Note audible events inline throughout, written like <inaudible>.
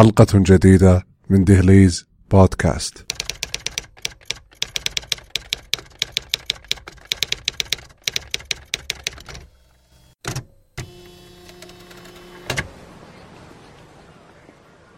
حلقة جديدة من دهليز بودكاست.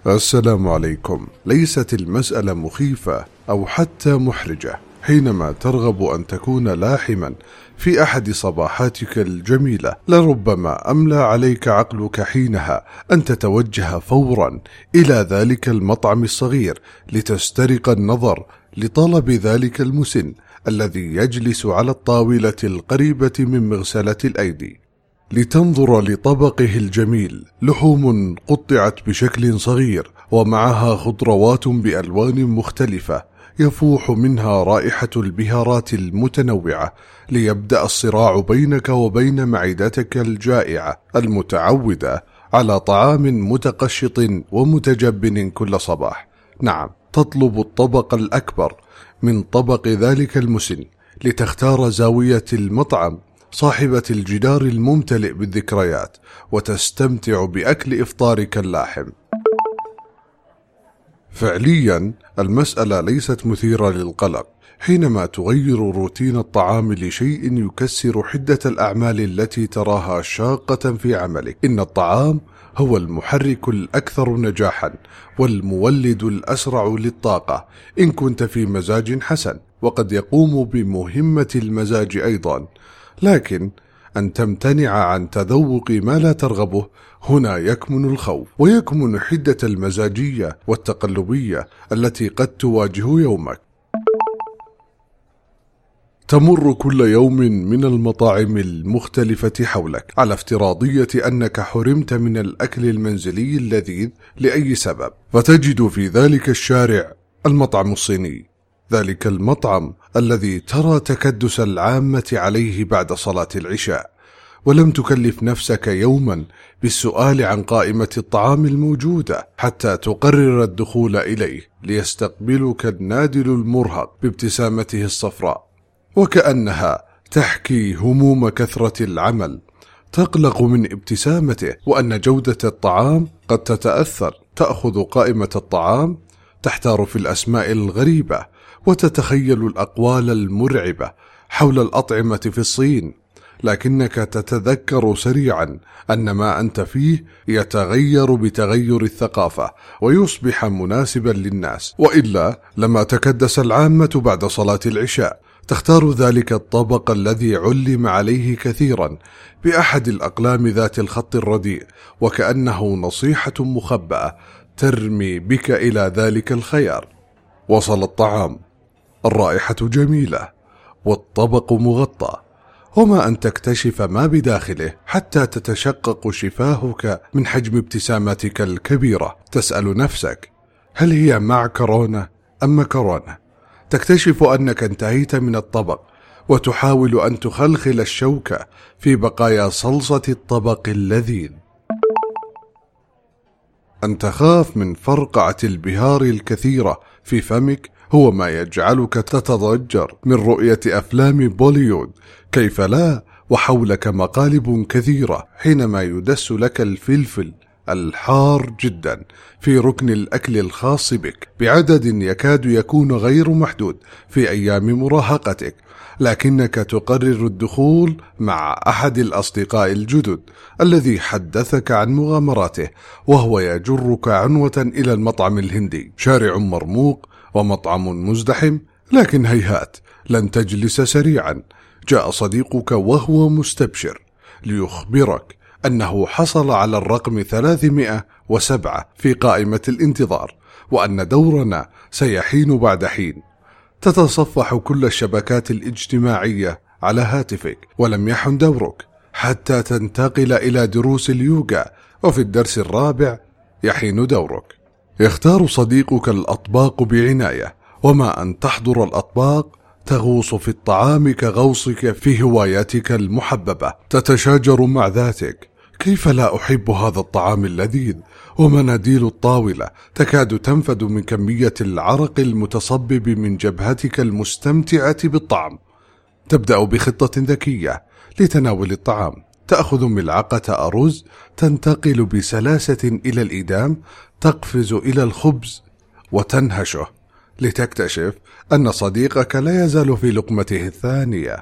السلام عليكم. ليست المسألة مخيفة أو حتى محرجة حينما ترغب أن تكون لاحما في أحد صباحاتك الجميلة لربما أملى عليك عقلك حينها أن تتوجه فورا إلى ذلك المطعم الصغير لتسترق النظر لطلب ذلك المسن الذي يجلس على الطاولة القريبة من مغسلة الأيدي. لتنظر لطبقه الجميل لحوم قطعت بشكل صغير ومعها خضروات بألوان مختلفة يفوح منها رائحة البهارات المتنوعة ليبدأ الصراع بينك وبين معدتك الجائعة المتعودة على طعام متقشط ومتجبن كل صباح. نعم، تطلب الطبق الأكبر من طبق ذلك المسن لتختار زاوية المطعم صاحبة الجدار الممتلئ بالذكريات وتستمتع بأكل إفطارك اللاحم. فعليا المسألة ليست مثيرة للقلق حينما تغير روتين الطعام لشيء يكسر حدة الأعمال التي تراها شاقة في عملك. إن الطعام هو المحرك الأكثر نجاحا والمولد الأسرع للطاقة إن كنت في مزاج حسن وقد يقوم بمهمة المزاج أيضا. لكن أن تمتنع عن تذوق ما لا ترغبه. هنا يكمن الخوف ويكمن حدة المزاجية والتقلبية التي قد تواجه يومك. تمر كل يوم من المطاعم المختلفة حولك على افتراضية أنك حرمت من الأكل المنزلي اللذيذ لأي سبب. فتجد في ذلك الشارع المطعم الصيني. ذلك المطعم الذي ترى تكدس العامة عليه بعد صلاة العشاء ولم تكلف نفسك يوما بالسؤال عن قائمة الطعام الموجودة حتى تقرر الدخول إليه ليستقبلك النادل المرهق بابتسامته الصفراء. وكأنها تحكي هموم كثرة العمل تقلق من ابتسامته وأن جودة الطعام قد تتأثر. تأخذ قائمة الطعام تحتار في الأسماء الغريبة وتتخيل الأقوال المرعبة حول الأطعمة في الصين لكنك تتذكر سريعا أن ما أنت فيه يتغير بتغير الثقافة ويصبح مناسبا للناس. وإلا لما تكدس العامة بعد صلاة العشاء تختار ذلك الطبق الذي علم عليه كثيرا بأحد الأقلام ذات الخط الرديء وكأنه نصيحة مخبأة ترمي بك إلى ذلك الخيار. وصل الطعام. الرائحة جميلة والطبق مغطى وما أن تكتشف ما بداخله حتى تتشقق شفاهك من حجم ابتسامتك الكبيرة. تسأل نفسك هل هي معكرونة أم مكرونة تكتشف أنك انتهيت من الطبق وتحاول أن تخلخل الشوكة في بقايا صلصة الطبق اللذيذ. أن تخاف من فرقعة البهار الكثيرة في فمك هو ما يجعلك تتضجر من رؤية أفلام بوليود كيف لا؟ وحولك مقالب كثيرة حينما يدس لك الفلفل الحار جدا في ركن الأكل الخاص بك. بعدد يكاد يكون غير محدود في أيام مراهقتك لكنك تقرر الدخول مع أحد الأصدقاء الجدد الذي حدثك عن مغامراته وهو يجرك عنوة إلى المطعم الهندي. شارع مرموق ومطعم مزدحم لكن هيهات لن تجلس سريعا. جاء صديقك وهو مستبشر ليخبرك أنه حصل على الرقم 307 في قائمة الانتظار وأن دورنا سيحين بعد حين. تتصفح كل الشبكات الاجتماعية على هاتفك ولم يحن دورك حتى تنتقل إلى دروس اليوغا وفي الدرس الرابع يحين دورك. يختار صديقك الأطباق بعناية وما أن تحضر الأطباق تغوص في الطعام كغوصك في هواياتك المحببة. تتشاجر مع ذاتك. كيف لا أحب هذا الطعام اللذيذ؟ ومناديل الطاولة تكاد تنفد من كمية العرق المتصبب من جبهتك المستمتعة بالطعم. تبدأ بخطة ذكية لتناول الطعام. تأخذ ملعقة أرز تنتقل بسلاسة إلى الإدام تقفز إلى الخبز وتنهشه لتكتشف أن صديقك لا يزال في لقمته الثانية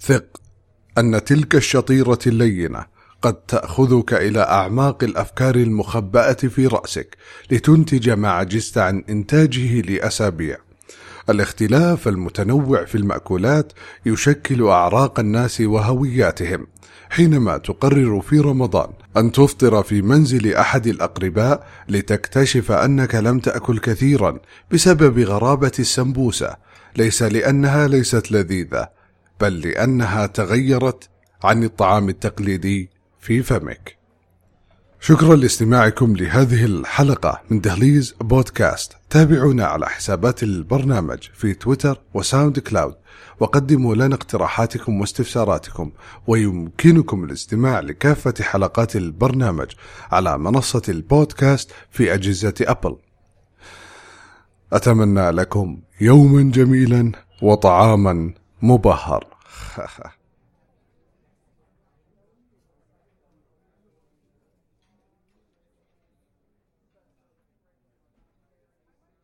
ثق أن تلك الشطيرة اللينة قد تأخذك إلى أعماق الأفكار المخبأة في رأسك لتنتج ما عجزت عن إنتاجه لأسابيع. الاختلاف المتنوع في المأكولات يشكل أعراق الناس وهوياتهم. حينما تقرر في رمضان أن تفطر في منزل أحد الأقرباء لتكتشف أنك لم تأكل كثيرا بسبب غرابة السمبوسة، ليس لأنها ليست لذيذة، بل لأنها تغيرت عن الطعام التقليدي في فمك. شكرا لاستماعكم لهذه الحلقة من دهليز بودكاست. تابعونا على حسابات البرنامج في تويتر و SoundCloud. وقدموا لنا اقتراحاتكم واستفساراتكم ويمكنكم الاستماع لكافة حلقات البرنامج على منصة البودكاست في أجهزة أبل. أتمنى لكم يوما جميلا وطعاما مبهر. <laughs>